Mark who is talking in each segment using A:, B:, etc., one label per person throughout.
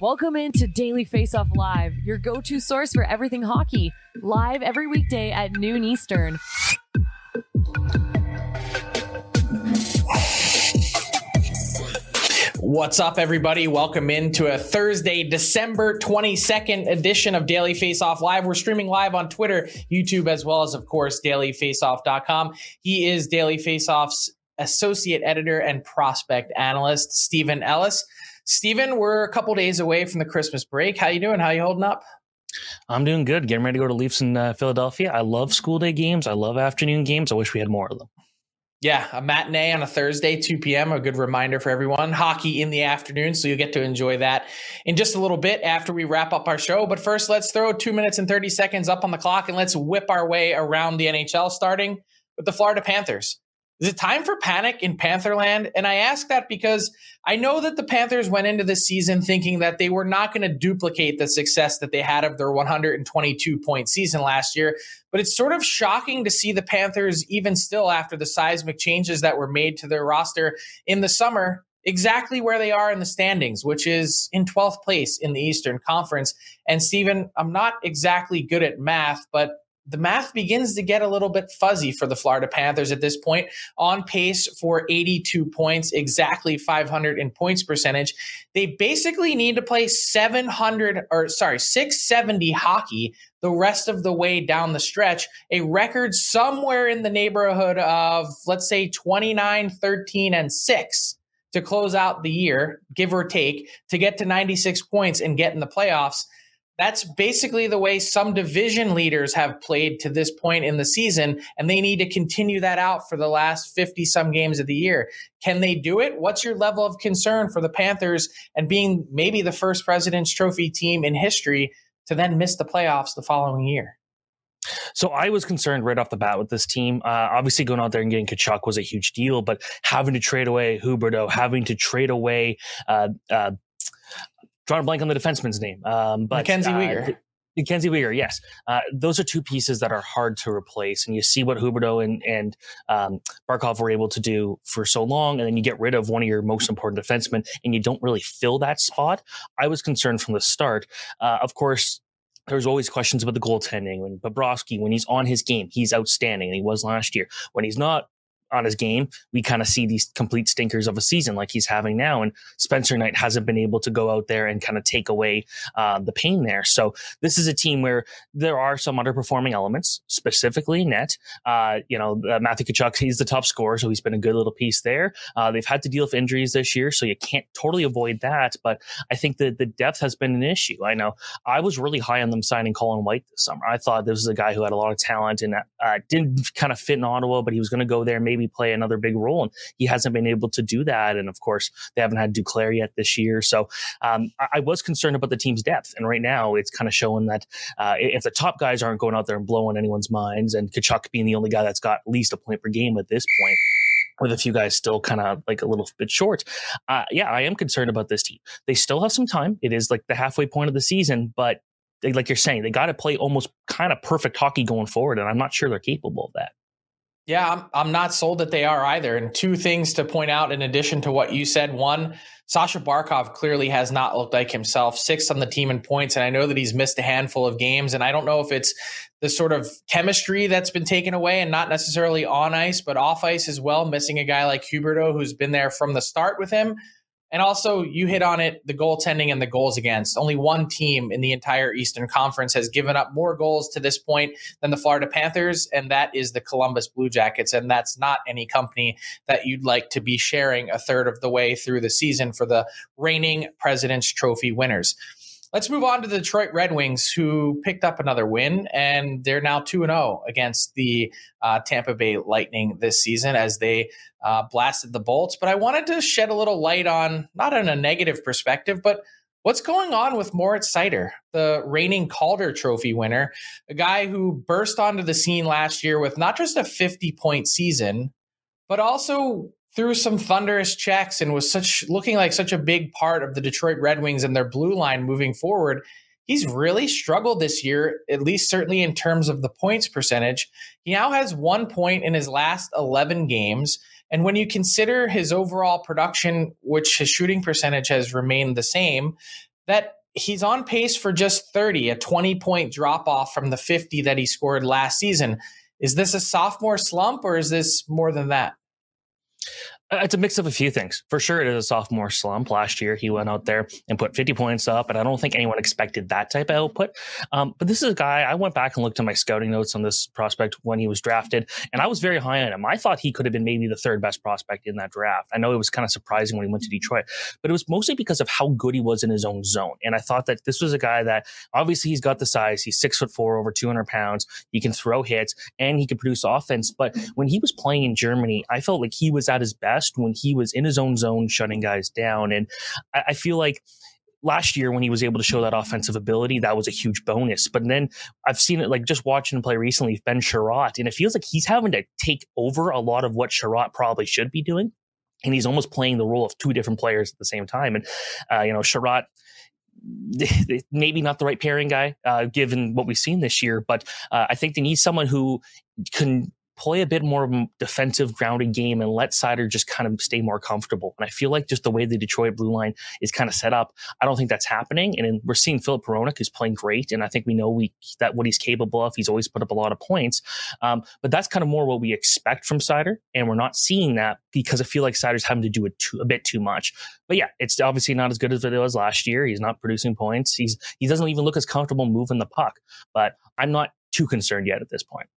A: Welcome into Daily Face Off Live, your go-to source for everything hockey. Live every weekday at noon Eastern.
B: What's up, everybody? Welcome into a Thursday, December 22nd edition of Daily Face Off Live. We're streaming live on Twitter, YouTube, as well as, of course, dailyfaceoff.com. He is Daily Face Off's associate editor and prospect analyst, Steven Ellis. Steven, we're a couple days away from the Christmas break. How you doing? How you holding up?
C: I'm doing good. Getting ready to go to Leafs in uh, Philadelphia. I love school day games. I love afternoon games. I wish we had more of them.
B: Yeah, a matinee on a Thursday, 2 p.m. A good reminder for everyone. Hockey in the afternoon, so you'll get to enjoy that in just a little bit after we wrap up our show. But first, let's throw two minutes and 30 seconds up on the clock and let's whip our way around the NHL, starting with the Florida Panthers. Is it time for panic in Pantherland? And I ask that because I know that the Panthers went into the season thinking that they were not going to duplicate the success that they had of their 122 point season last year. But it's sort of shocking to see the Panthers, even still after the seismic changes that were made to their roster in the summer, exactly where they are in the standings, which is in 12th place in the Eastern Conference. And Steven, I'm not exactly good at math, but the math begins to get a little bit fuzzy for the Florida Panthers at this point, on pace for 82 points, exactly 500 in points percentage. They basically need to play 700 or sorry, 670 hockey the rest of the way down the stretch, a record somewhere in the neighborhood of, let's say, 29, 13, and 6 to close out the year, give or take, to get to 96 points and get in the playoffs that's basically the way some division leaders have played to this point in the season, and they need to continue that out for the last 50 some games of the year. Can they do it? What's your level of concern for the Panthers and being maybe the first President's Trophy team in history to then miss the playoffs the following year?
C: So I was concerned right off the bat with this team. Uh, obviously, going out there and getting Tkachuk was a huge deal, but having to trade away Huberdeau, having to trade away uh, uh, drawing a blank on the defenseman's name. Um, but
B: Mackenzie uh, Weegar.
C: Mackenzie Weegar, yes. Uh, those are two pieces that are hard to replace. And you see what Huberdeau and, and um, Barkov were able to do for so long. And then you get rid of one of your most important defensemen and you don't really fill that spot. I was concerned from the start. Uh, of course, there's always questions about the goaltending. When Bobrovsky, when he's on his game, he's outstanding, and he was last year. When he's not, on his game, we kind of see these complete stinkers of a season like he's having now. And Spencer Knight hasn't been able to go out there and kind of take away uh, the pain there. So this is a team where there are some underperforming elements, specifically net. Uh, you know, uh, Matthew Tkachuk, he's the top scorer, so he's been a good little piece there. Uh, they've had to deal with injuries this year, so you can't totally avoid that. But I think that the depth has been an issue. I know I was really high on them signing Colin White this summer. I thought this was a guy who had a lot of talent and uh, didn't kind of fit in Ottawa, but he was going to go there, maybe play another big role. And he hasn't been able to do that. And of course, they haven't had Duclair yet this year. So um, I, I, was concerned about the team's depth. And right now, it's kind of showing that uh, if the top guys aren't going out there and blowing anyone's minds, and Tkachuk being the only guy that's got at least a point per game at this point, with a few guys still kind of like a little bit short. Uh, yeah, I am concerned about this team. They still have some time. It is like the halfway point of the season, but they, like you're saying, they got to play almost kind of perfect hockey going forward, and I'm not sure they're capable of that.
B: Yeah, I'm, I'm not sold that they are either. And two things to point out in addition to what you said. One, Sasha Barkov clearly has not looked like himself, sixth on the team in points. And I know that he's missed a handful of games. And I don't know if it's the sort of chemistry that's been taken away and not necessarily on ice, but off ice as well, missing a guy like Huberdeau who's been there from the start with him. And also, you hit on it the goaltending and the goals against. Only one team in the entire Eastern Conference has given up more goals to this point than the Florida Panthers, and that is the Columbus Blue Jackets. And that's not any company that you'd like to be sharing a third of the way through the season for the reigning President's Trophy winners. Let's move on to the Detroit Red Wings, who picked up another win, and they're now 2 0 against the uh, Tampa Bay Lightning this season as they uh, blasted the Bolts. But I wanted to shed a little light on, not in a negative perspective, but what's going on with Moritz Seider, the reigning Calder Trophy winner, a guy who burst onto the scene last year with not just a 50 point season, but also threw some thunderous checks and was such looking like such a big part of the Detroit Red Wings and their blue line moving forward. He's really struggled this year, at least certainly in terms of the points percentage. He now has one point in his last 11 games. And when you consider his overall production, which his shooting percentage has remained the same, that he's on pace for just 30, a 20 point drop off from the 50 that he scored last season. Is this a sophomore slump or is this more than that?
C: Uh, it's a mix of a few things. For sure, it is a sophomore slump. Last year, he went out there and put 50 points up, and I don't think anyone expected that type of output. Um, but this is a guy, I went back and looked at my scouting notes on this prospect when he was drafted, and I was very high on him. I thought he could have been maybe the third best prospect in that draft. I know it was kind of surprising when he went to Detroit, but it was mostly because of how good he was in his own zone. And I thought that this was a guy that obviously he's got the size, he's six foot four, over 200 pounds, he can throw hits, and he can produce offense. But when he was playing in Germany, I felt like he was at his best best when he was in his own zone, shutting guys down. And I, I feel like last year when he was able to show that offensive ability, that was a huge bonus. But then I've seen it like just watching him play recently, Ben Chiarot, and it feels like he's having to take over a lot of what Chiarot probably should be doing. And he's almost playing the role of two different players at the same time. And, uh, you know, Chiarot, maybe not the right pairing guy, uh, given what we've seen this year, but uh, I think they need someone who can play a bit more defensive grounded game and let Seider just kind of stay more comfortable. And I feel like just the way the Detroit blue line is kind of set up, I don't think that's happening. And we're seeing Filip Hronek who's playing great. And I think we know we that what he's capable of. He's always put up a lot of points. Um, but that's kind of more what we expect from Seider, And we're not seeing that because I feel like Seider's having to do it too, a bit too much. But yeah, it's obviously not as good as it was last year. He's not producing points. He's he doesn't even look as comfortable moving the puck. But I'm not too concerned yet at this point.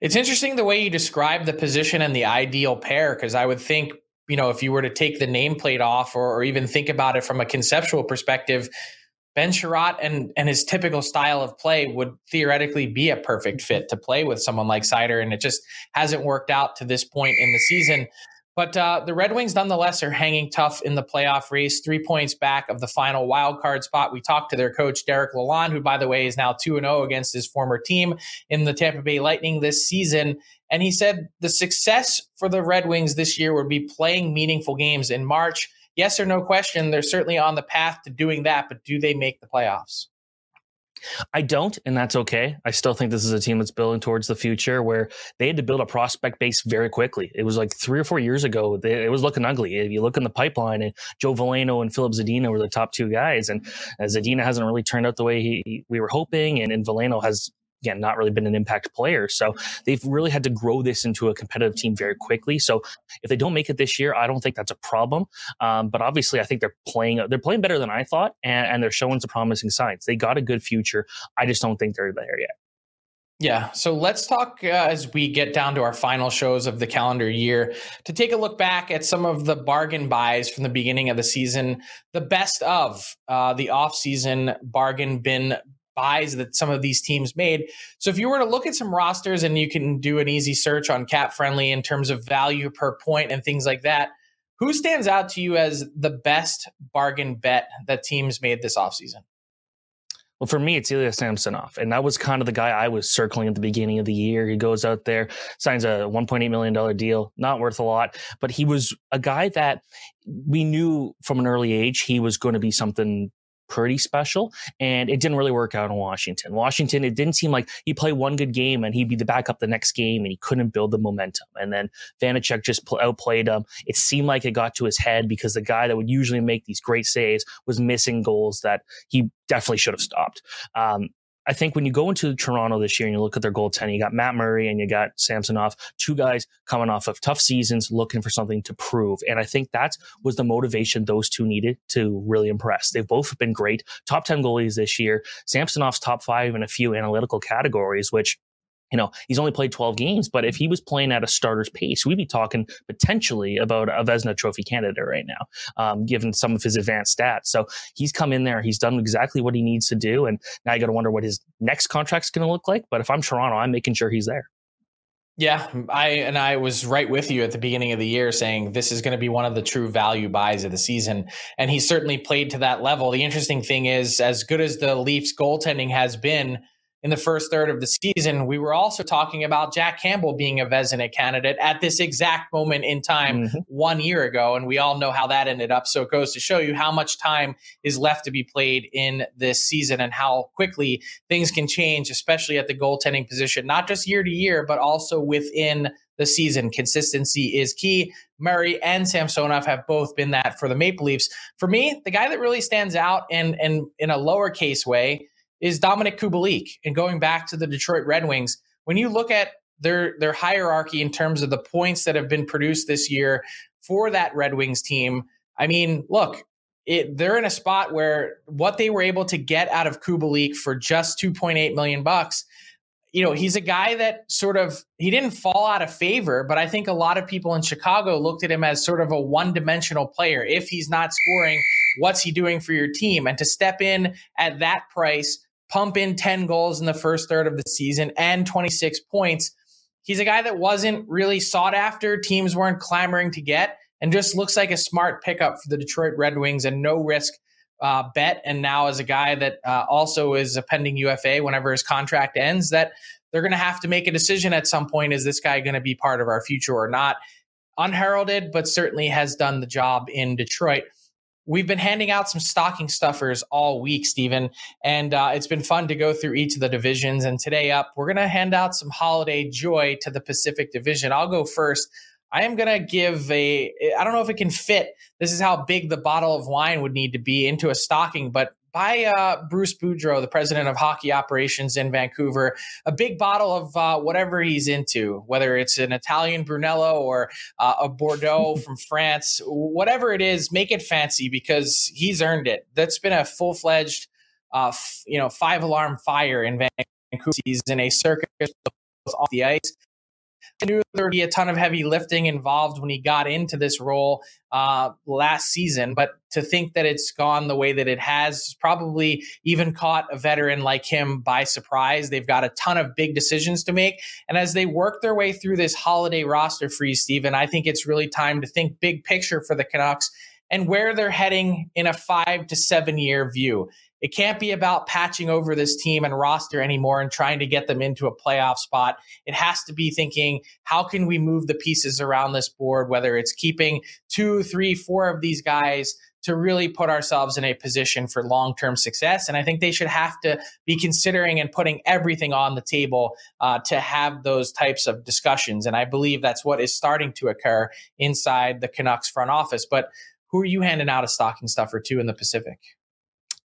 B: It's interesting the way you describe the position and the ideal pair, because I would think, you know, if you were to take the nameplate off or, or even think about it from a conceptual perspective, Ben Chiarot and, and his typical style of play would theoretically be a perfect mm-hmm. fit to play with someone like Seider. And it just hasn't worked out to this point in the season. But uh, the Red Wings, nonetheless, are hanging tough in the playoff race, three points back of the final wild card spot. We talked to their coach, Derek Lalonde, who, by the way, is now 2 0 against his former team in the Tampa Bay Lightning this season. And he said the success for the Red Wings this year would be playing meaningful games in March. Yes or no question, they're certainly on the path to doing that, but do they make the playoffs?
C: I don't, and that's okay. I still think this is a team that's building towards the future where they had to build a prospect base very quickly. It was like three or four years ago, they, it was looking ugly. If you look in the pipeline, and Joe Veleno and Filip Zadina were the top two guys, and uh, Zadina hasn't really turned out the way he, we were hoping, and, and Veleno has again, not really been an impact player. So they've really had to grow this into a competitive team very quickly. So if they don't make it this year, I don't think that's a problem. Um, but obviously, I think they're playing they're playing better than I thought, and, and they're showing some promising signs. They got a good future. I just don't think they're there yet.
B: Yeah. So let's talk uh, as we get down to our final shows of the calendar year to take a look back at some of the bargain buys from the beginning of the season, the best of uh, the offseason bargain bin buys that some of these teams made. So if you were to look at some rosters and you can do an easy search on cap friendly in terms of value per point and things like that, who stands out to you as the best bargain bet that teams made this offseason?
C: Well, for me, it's Ilya Samsonov. And that was kind of the guy I was circling at the beginning of the year. He goes out there, signs a $1.8 million deal, not worth a lot, but he was a guy that we knew from an early age he was going to be something pretty special. And it didn't really work out in Washington. Washington, it didn't seem like he played one good game and he'd be the backup the next game and he couldn't build the momentum. And then Vanecek just outplayed him. It seemed like it got to his head because the guy that would usually make these great saves was missing goals that he definitely should have stopped. Um, I think when you go into Toronto this year and you look at their goaltending, you got Matt Murray and you got Samsonov, two guys coming off of tough seasons looking for something to prove. And I think that was the motivation those two needed to really impress. They've both been great, top 10 goalies this year. Samsonov's top five in a few analytical categories, which you know, he's only played 12 games, but if he was playing at a starter's pace, we'd be talking potentially about a Vezina Trophy candidate right now, um, given some of his advanced stats. So he's come in there, he's done exactly what he needs to do, and now you got to wonder what his next contract's going to look like. But if I'm Toronto, I'm making sure he's there.
B: Yeah, I and I was right with you at the beginning of the year saying this is going to be one of the true value buys of the season and he certainly played to that level. The interesting thing is as good as the Leafs goaltending has been, in the first third of the season, we were also talking about Jack Campbell being a Vezina candidate at this exact moment in time mm-hmm. one year ago. And we all know how that ended up. So it goes to show you how much time is left to be played in this season and how quickly things can change, especially at the goaltending position, not just year to year, but also within the season. Consistency is key. Murray and Samsonov have both been that for the Maple Leafs. For me, the guy that really stands out and, and in a lowercase way is Dominik Kubalik. And going back to the Detroit Red Wings, when you look at their their hierarchy in terms of the points that have been produced this year for that Red Wings team, I mean, look, it, they're in a spot where what they were able to get out of Kubalik for just 2.8 million bucks you know, he's a guy that sort of he didn't fall out of favor, but I think a lot of people in Chicago looked at him as sort of a one-dimensional player. If he's not scoring, what's he doing for your team? And to step in at that price pump in 10 goals in the first third of the season and 26 points. He's a guy that wasn't really sought after, teams weren't clamoring to get, and just looks like a smart pickup for the Detroit Red Wings and no risk uh, bet. And now, as a guy that uh, also is a pending UFA whenever his contract ends, that they're going to have to make a decision at some point is this guy going to be part of our future or not? Unheralded, but certainly has done the job in Detroit. We've been handing out some stocking stuffers all week, Steven, and uh, it's been fun to go through each of the divisions. And today up, we're going to hand out some holiday joy to the Pacific Division. I'll go first. I am going to give a, I don't know if it can fit. This is how big the bottle of wine would need to be into a stocking, but by uh, Bruce Boudreau, the president of hockey operations in Vancouver, a big bottle of uh, whatever he's into, whether it's an Italian Brunello or uh, a Bordeaux from France, whatever it is, make it fancy because he's earned it. That's been a full fledged, uh, f- you know, five alarm fire in Vancouver. He's in a circus off the ice knew there would be a ton of heavy lifting involved when he got into this role uh, last season. But to think that it's gone the way that it has probably even caught a veteran like him by surprise. They've got a ton of big decisions to make. And as they work their way through this holiday roster freeze, Steven, I think it's really time to think big picture for the Canucks and where they're heading in a five to seven year view. It can't be about patching over this team and roster anymore and trying to get them into a playoff spot. It has to be thinking, how can we move the pieces around this board, whether it's keeping two, three, four of these guys to really put ourselves in a position for long term success. And I think they should have to be considering and putting everything on the table uh, to have those types of discussions. And I believe that's what is starting to occur inside the Canucks front office. But who are you handing out a stocking stuffer to in the Pacific?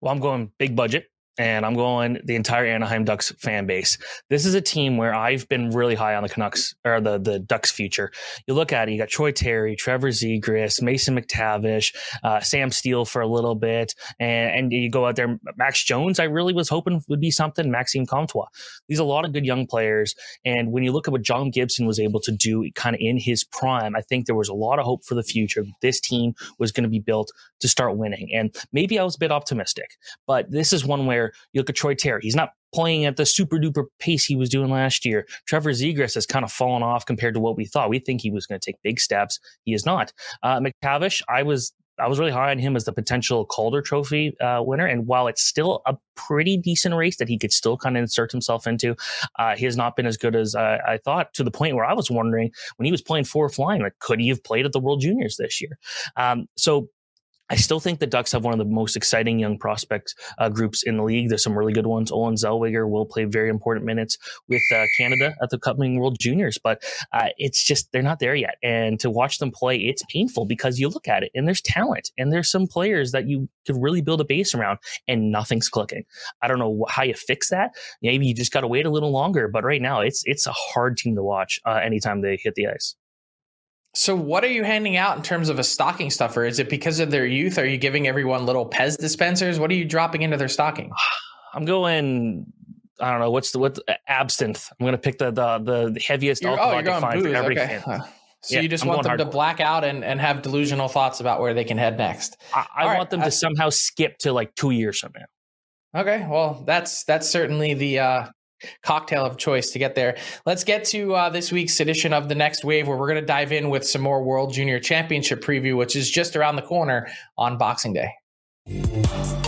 C: Well, I'm going big budget. And I'm going the entire Anaheim Ducks fan base. This is a team where I've been really high on the Canucks or the the Ducks future. You look at it, you got Troy Terry, Trevor Zegras, Mason McTavish, uh, Sam Steele for a little bit, and, and you go out there, Max Jones. I really was hoping would be something. Maxime Comtois. These are a lot of good young players, and when you look at what John Gibson was able to do, kind of in his prime, I think there was a lot of hope for the future. This team was going to be built to start winning, and maybe I was a bit optimistic, but this is one where you look at Troy Terry. He's not playing at the super duper pace he was doing last year. Trevor Zegras has kind of fallen off compared to what we thought. We think he was going to take big steps. He is not. Uh, McTavish, I was I was really high on him as the potential Calder Trophy uh, winner. And while it's still a pretty decent race that he could still kind of insert himself into, uh, he has not been as good as I thought. To the point where I was wondering when he was playing fourth line, like could he have played at the World Juniors this year? Um, so I still think the Ducks have one of the most exciting young prospects uh, groups in the league. There's some really good ones. Olen Zellweger will play very important minutes with uh, Canada at the coming World Juniors, but uh, it's just they're not there yet. And to watch them play, it's painful because you look at it and there's talent and there's some players that you could really build a base around, and nothing's clicking. I don't know how you fix that. Maybe you just got to wait a little longer. But right now, it's it's a hard team to watch uh, anytime they hit the ice.
B: So, what are you handing out in terms of a stocking stuffer? Is it because of their youth? Are you giving everyone little Pez dispensers? What are you dropping into their stocking?
C: I'm going. I don't know what's the what absinthe. I'm going to pick the the the heaviest
B: you're,
C: alcohol
B: oh,
C: I can find
B: booze.
C: for every
B: okay. So yeah, you just I'm want them to black out and, and have delusional thoughts about where they can head next.
C: I, I want right. them to I, somehow skip to like two years from now.
B: Okay, well that's that's certainly the uh, cocktail of choice to get there. Let's get to uh, this week's edition of the Next Wave, where we're going to dive in with some more World Junior Championship preview, which is just around the corner on Boxing Day.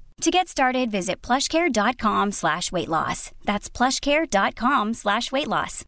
D: To get started, visit plushcare.com slash weight loss. That's plushcare.com slash weight loss.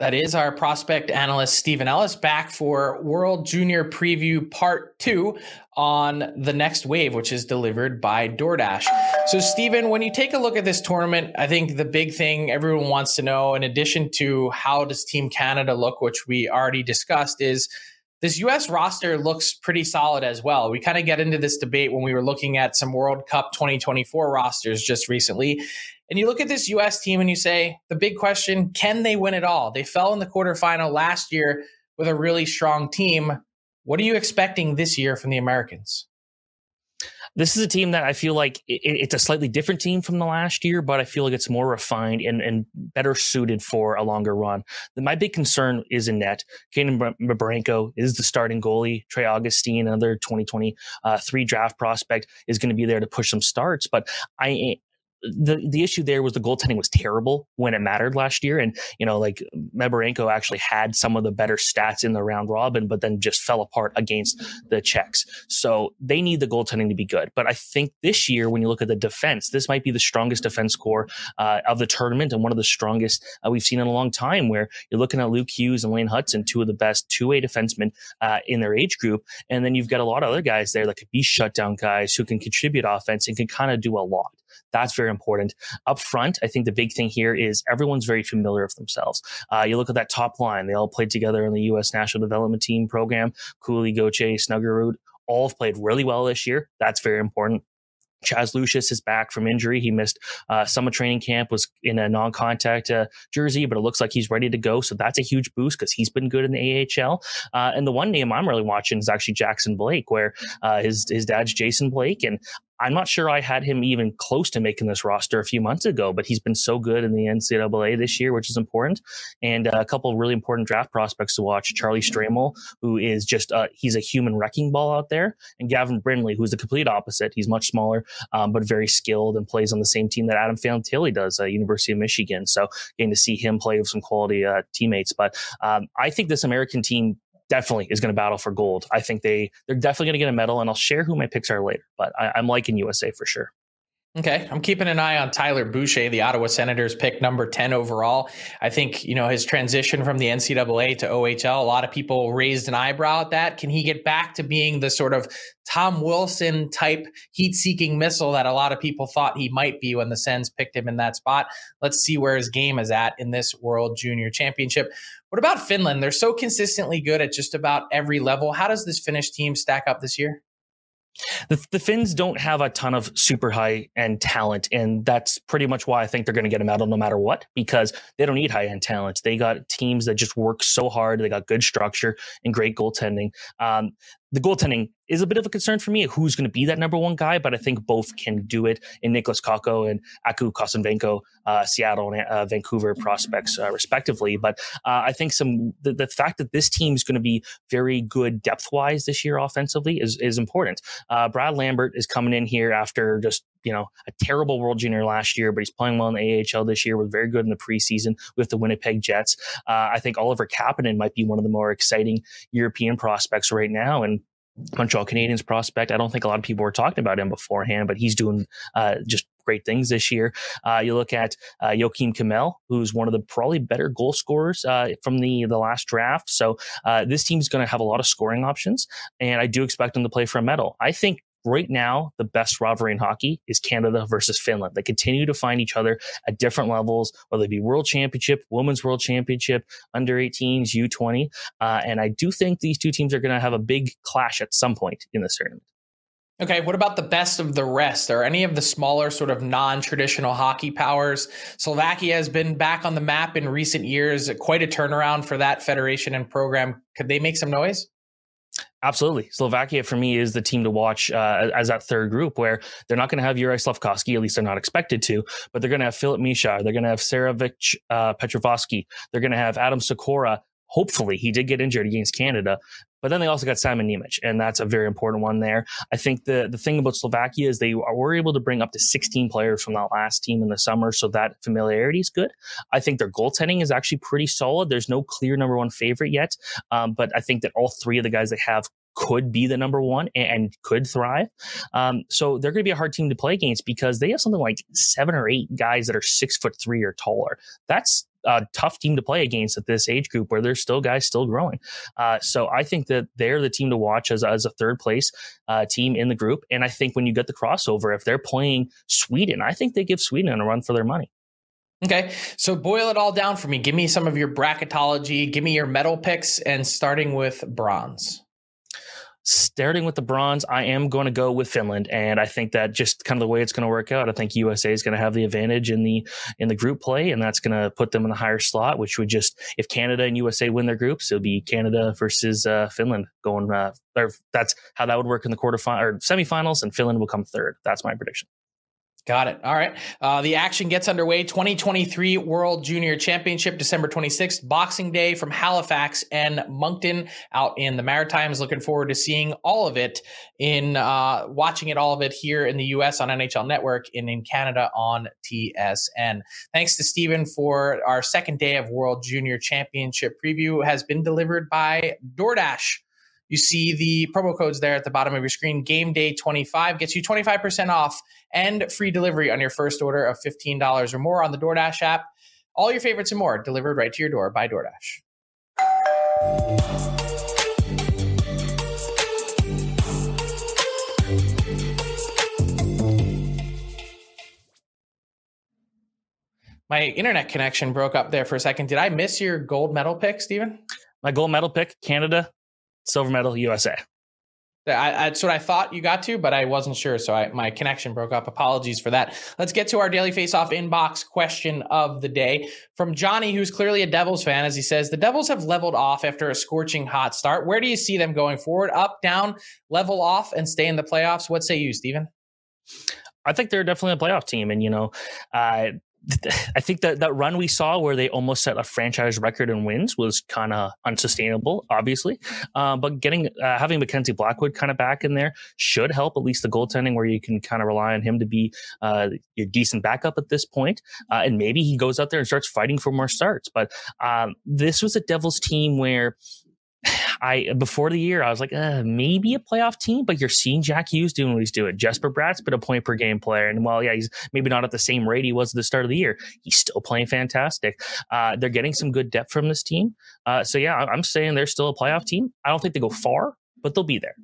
B: That is our prospect analyst, Steven Ellis, back for World Junior Preview Part 2 on the next wave, which is delivered by DoorDash. So, Steven, when you take a look at this tournament, I think the big thing everyone wants to know, in addition to how does Team Canada look, which we already discussed, is – this US roster looks pretty solid as well. We kind of get into this debate when we were looking at some World Cup 2024 rosters just recently. And you look at this US team and you say, the big question can they win it all? They fell in the quarterfinal last year with a really strong team. What are you expecting this year from the Americans?
C: This is a team that I feel like it, it's a slightly different team from the last year, but I feel like it's more refined and, and better suited for a longer run. My big concern is in net. Kaidan Mbereko is the starting goalie. Trey Augustine, another 2023 uh, draft prospect, is going to be there to push some starts. But I the the issue there was the goaltending was terrible when it mattered last year, and you know like Medvedenko actually had some of the better stats in the round robin, but then just fell apart against the Czechs. So they need the goaltending to be good. But I think this year, when you look at the defense, this might be the strongest defense core uh, of the tournament and one of the strongest uh, we've seen in a long time. Where you're looking at Luke Hughes and Lane Hutson, two of the best two way defensemen uh, in their age group, and then you've got a lot of other guys there that could be shutdown guys who can contribute offense and can kind of do a lot. That's very important. Up front, I think the big thing here is everyone's very familiar with themselves. Uh, you look at that top line; they all played together in the U.S. National Development Team program. Cooley, Gauthier, Snuggerud, all have played really well this year. That's very important. Chaz Lucius is back from injury. He missed uh, summer training camp, was in a non contact uh, jersey, but it looks like he's ready to go. So that's a huge boost because he's been good in the AHL. Uh, and the one name I'm really watching is actually Jackson Blake, where uh, his, his dad's Jason Blake. And I'm not sure I had him even close to making this roster a few months ago, but he's been so good in the NCAA this year, which is important. And uh, a couple of really important draft prospects to watch: Charlie Stramel, who is just uh, he's a human wrecking ball out there, and Gavin Brindley, who's the complete opposite. He's much smaller, um, but very skilled and plays on the same team that Adam Fantilli does at University of Michigan. So getting to see him play with some quality uh, teammates. But um, I think this American team definitely is going to battle for gold. I think they they're definitely going to get a medal, and I'll share who my picks are later. But I, I'm liking USA for sure.
B: Okay, I'm keeping an eye on Tyler Boucher, the Ottawa Senators pick number 10 overall. I think, you know, his transition from the NCAA to OHL, a lot of people raised an eyebrow at that. Can he get back to being the sort of Tom Wilson type heat seeking missile that a lot of people thought he might be when the Sens picked him in that spot? Let's see where his game is at in this World Junior Championship. What about Finland? They're so consistently good at just about every level. How does this Finnish team stack up this year?
C: The, the Finns don't have a ton of super high end talent, and that's pretty much why I think they're going to get a medal no matter what, because they don't need high end talent. They got teams that just work so hard. They got good structure and great goaltending. Um, the goaltending is a bit of a concern for me. Who's going to be that number one guy? But I think both can do it in Nicholas Kokko and Aku Koskenvuo, uh, Seattle and uh, Vancouver prospects, uh, respectively. But uh, I think some the, the, fact that this team is going to be very good depth wise this year offensively is is important. Uh, Brad Lambert is coming in here after just you know a terrible World Junior last year, but he's playing well in the AHL this year. Was very good in the preseason with the Winnipeg Jets. Uh, I think Oliver Kapanen might be one of the more exciting European prospects right now, and Montreal Canadiens prospect. I don't think a lot of people were talking about him beforehand, but he's doing uh, just great things this year. Uh, you look at uh, Joakim Kemell, who's one of the probably better goal scorers uh, from the the last draft. So uh, this team's going to have a lot of scoring options, and I do expect him to play for a medal. I think right now, the best rivalry in hockey is Canada versus Finland. They continue to find each other at different levels, whether it be World Championship, Women's World Championship, Under 18s, U20. Uh, and I do think these two teams are going to have a big clash at some point in this tournament.
B: Okay, what about the best of the rest? Are any of the smaller, sort of non traditional hockey powers? Slovakia has been back on the map in recent years, quite a turnaround for that federation and program. Could they make some noise?
C: Absolutely. Slovakia for me is the team to watch uh, as that third group where they're not going to have Juraj Slafkovsky, at least they're not expected to, but they're going to have Filip Mesar. They're going to have Servác uh, Petrovsky. They're going to have Adam Sykora. Hopefully, he did get injured against Canada, but then they also got Simon Nemec, and that's a very important one there. I think the the thing about Slovakia is they were able to bring up to 16 players from that last team in the summer, so that familiarity is good. I think their goaltending is actually pretty solid. There's no clear number one favorite yet, um, but I think that all three of the guys they have could be the number one and, could thrive. Um, so they're going to be a hard team to play against because they have something like seven or eight guys that are six foot three or taller. That's a tough team to play against at this age group where there's still guys still growing. Uh, so I think that they're the team to watch as, as a third place uh, team in the group. And I think when you get the crossover, if they're playing Sweden, I think they give Sweden a run for their money.
B: Okay, so boil it all down for me. Give me some of your bracketology. Give me your medal picks, and starting with bronze
C: starting with the bronze, I am going to go with Finland, and I think that just kind of the way it's going to work out, I think USA is going to have the advantage in the in the group play, and that's going to put them in a higher slot. Which would just if Canada and USA win their groups, it'll be Canada versus uh, Finland going. Uh, that's how that would work in the quarterfinal or semifinals, and Finland will come third. That's my prediction.
B: Got it. All right. Uh, the action gets underway. 2023 World Junior Championship, December 26th, Boxing Day from Halifax and Moncton out in the Maritimes. Looking forward to seeing all of it in uh, watching it all of it here in the US on NHL Network and in Canada on TSN. Thanks to Steven for our second day of World Junior Championship preview has been delivered by DoorDash. You see the promo codes there at the bottom of your screen. Game Day 25 gets you 25% off and free delivery on your first order of $15 or more on the DoorDash app. All your favorites and more delivered right to your door by DoorDash. My internet connection broke up there for a second. Did I miss your gold medal pick, Steven?
C: My gold medal pick, Canada, silver medal, USA.
B: I, that's what I thought you got to, but I wasn't sure, so I, my connection broke up. Apologies for that. Let's get to our daily face-off inbox question of the day from Johnny, who's clearly a Devils fan. As he says, the Devils have leveled off after a scorching hot start. Where do you see them going forward? Up, down, level off, and stay in the playoffs? What say you, Steven?
C: I think they're definitely a playoff team, and you know, uh, I think that that run we saw where they almost set a franchise record in wins was kind of unsustainable, obviously. Uh, but getting uh, having Mackenzie Blackwood kind of back in there should help at least the goaltending, where you can kind of rely on him to be uh, your decent backup at this point. Uh, and maybe he goes out there and starts fighting for more starts. But um, this was a Devils team where I before the year I was like uh, maybe a playoff team, but you're seeing Jack Hughes doing what he's doing. Jesper Bratt's been a point per game player, and while yeah he's maybe not at the same rate he was at the start of the year, he's still playing fantastic. Uh, they're getting some good depth from this team, uh, so yeah, I'm saying they're still a playoff team. I don't think they go far, but they'll be there.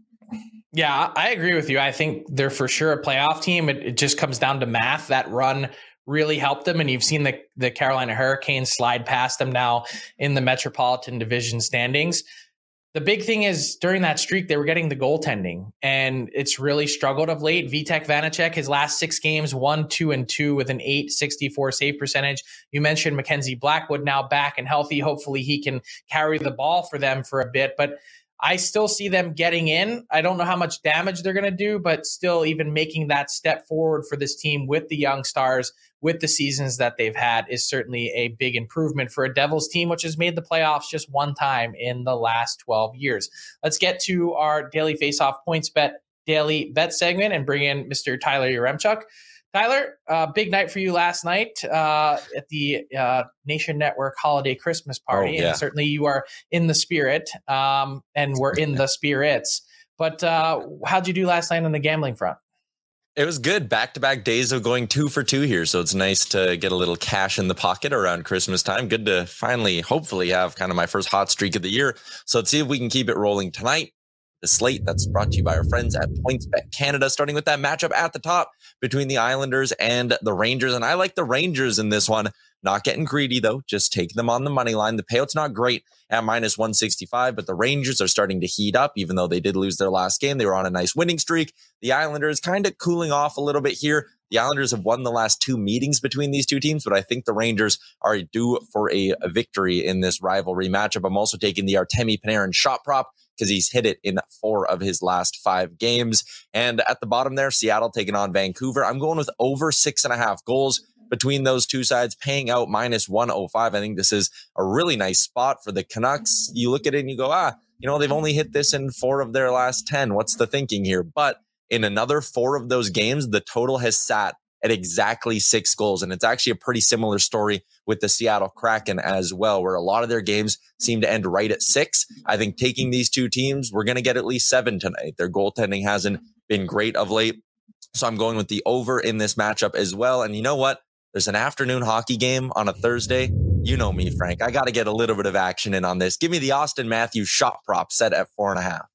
B: Yeah, I agree with you. I think they're for sure a playoff team. It, it just comes down to math. That run really helped them. And you've seen the, the Carolina Hurricanes slide past them now in the Metropolitan Division standings the big thing is during that streak, they were getting the goaltending, and it's really struggled of late. Vitek Vanecek, his last six games, one, two, and two with an 864 save percentage. You mentioned Mackenzie Blackwood now back and healthy. Hopefully, he can carry the ball for them for a bit. But I still see them getting in. I don't know how much damage they're going to do, but still, even making that step forward for this team with the young stars, with the seasons that they've had, is certainly a big improvement for a Devils team, which has made the playoffs just one time in the last 12 years. Let's get to our daily faceoff points bet daily bet segment and bring in Mr. Tyler Yaremchuk. Tyler, uh, big night for you last night uh, at the uh, Nation Network holiday Christmas party. Oh, yeah. And certainly you are in the spirit, um, and we're in the spirits. But uh, how'd you do last night on the gambling front?
E: It was good. Back to back days of going two for two here. So it's nice to get a little cash in the pocket around Christmas time. Good to finally, hopefully, have kind of my first hot streak of the year. So let's see if we can keep it rolling tonight the slate that's brought to you by our friends at PointsBet Canada, starting with that matchup at the top between the Islanders and the Rangers. And I like the Rangers in this one. Not getting greedy though, just taking them on the money line. The payout's not great at minus 165, but the Rangers are starting to heat up, even though they did lose their last game. They were on a nice winning streak. The Islanders kind of cooling off a little bit here. The Islanders have won the last two meetings between these two teams, but I think the Rangers are due for a, a victory in this rivalry matchup. I'm also taking the Artemi Panarin shot prop because he's hit it in four of his last five games. And at the bottom there, Seattle taking on Vancouver. I'm going with over six and a half goals between those two sides, paying out minus 105. I think this is a really nice spot for the Canucks. You look at it and you go, ah, you know, they've only hit this in four of their last 10. What's the thinking here? But in another four of those games, the total has sat at exactly six goals. And it's actually a pretty similar story with the Seattle Kraken as well, where a lot of their games seem to end right at six. I think taking these two teams, we're going to get at least seven tonight. Their goaltending hasn't been great of late. So I'm going with the over in this matchup as well. And you know what? There's an afternoon hockey game on a Thursday. You know me, Frank. I got to get a little bit of action in on this. Give me the Auston Matthews shot prop set at four and a half.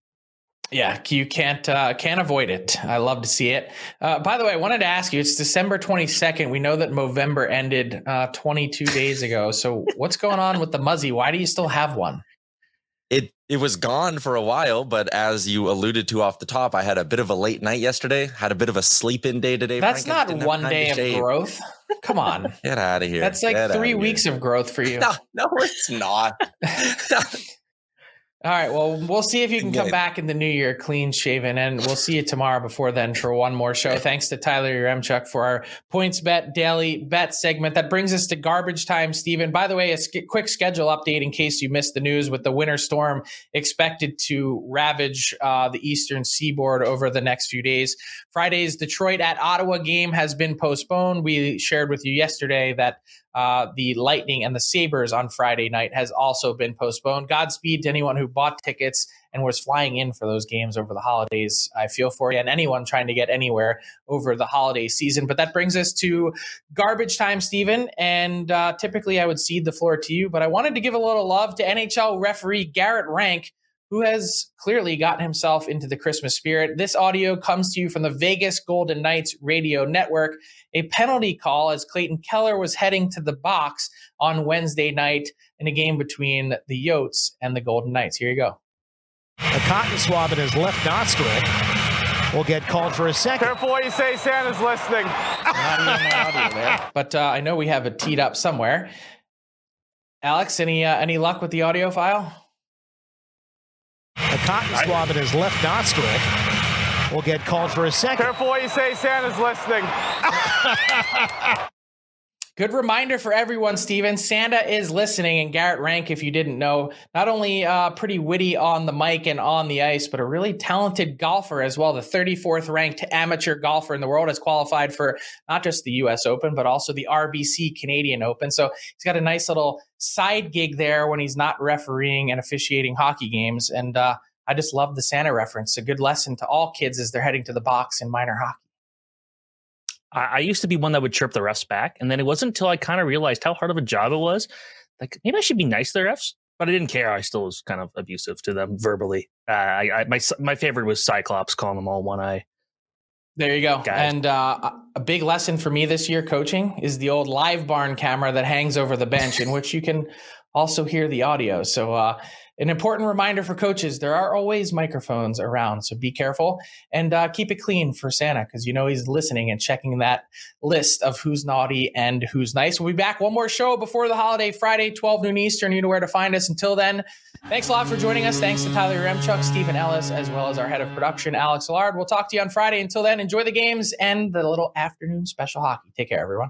B: Yeah, you can't uh, can't avoid it. I love to see it. Uh, by the way, I wanted to ask you. It's December twenty second. We know that November ended uh, twenty two days ago. So what's going on with the Muzzy? Why do you still have one?
E: It was gone for a while, but as you alluded to off the top, I had a bit of a late night yesterday. Had a bit of a sleep in day today.
B: That's Frank. not one day of growth. Come on,
E: get out of here.
B: That's like
E: get
B: three weeks here. of growth for you.
E: No, no, it's not.
B: All right. Well, we'll see if you can come back in the new year clean shaven, and we'll see you tomorrow before then for one more show. Thanks to Tyler Yaremchuk for our points bet daily bet segment. That brings us to garbage time, Steven. By the way, a sk- quick schedule update in case you missed the news with the winter storm expected to ravage uh, the eastern seaboard over the next few days. Friday's Detroit at Ottawa game has been postponed. We shared with you yesterday that uh, the Lightning and the Sabres on Friday night has also been postponed. Godspeed to anyone who bought tickets and was flying in for those games over the holidays. I feel for you and anyone trying to get anywhere over the holiday season. But that brings us to garbage time, Steven. And uh, typically I would cede the floor to you, but I wanted to give a little love to NHL referee Garrett Rank who has clearly gotten himself into the Christmas spirit. This audio comes to you from the Vegas Golden Knights radio network. A penalty call as Clayton Keller was heading to the box on Wednesday night in a game between the Yotes and the Golden Knights. Here you go.
F: A cotton swab in his left nostril will get called for a second.
G: Careful what you say, Santa's listening.
B: but uh, I know we have it teed up somewhere. Alex, any uh, any luck with the audio file?
F: A cotton swab in his left nostril will get called for a second.
G: Careful what you say, Santa's listening.
B: Good reminder for everyone, Steven. Santa is listening, and Garrett Rank, if you didn't know, not only uh, pretty witty on the mic and on the ice, but a really talented golfer as well. The 34th ranked amateur golfer in the world has qualified for not just the U.S. Open, but also the RBC Canadian Open. So he's got a nice little side gig there when he's not refereeing and officiating hockey games. And uh, I just love the Santa reference. A good lesson to all kids as they're heading to the box in minor hockey.
C: I, I used to be one that would chirp the refs back, and then it wasn't until I kind of realized how hard of a job it was. Like maybe I should be nice to the refs, but I didn't care. I still was kind of abusive to them verbally. Uh, I, I my my favorite was Cyclops calling them all one eye.
B: There you go. Guys. And uh, a big lesson for me this year coaching is the old live barn camera that hangs over the bench, in which you can also hear the audio. So uh, an important reminder for coaches there are always microphones around so be careful and uh, keep it clean for santa because you know he's listening and checking that list of who's naughty and who's nice. We'll be back one more show before the holiday friday 12 noon eastern. You know where to find us. Until then thanks a lot for joining us. Thanks to tyler Yaremchuk Steven Ellis as well as our head of production alex allard we'll talk to you on friday. Until then enjoy the games and the little afternoon special hockey. Take care everyone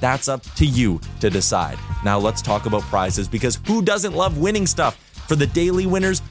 E: That's up to you to decide. Now let's talk about prizes because who doesn't love winning stuff? For the daily winners,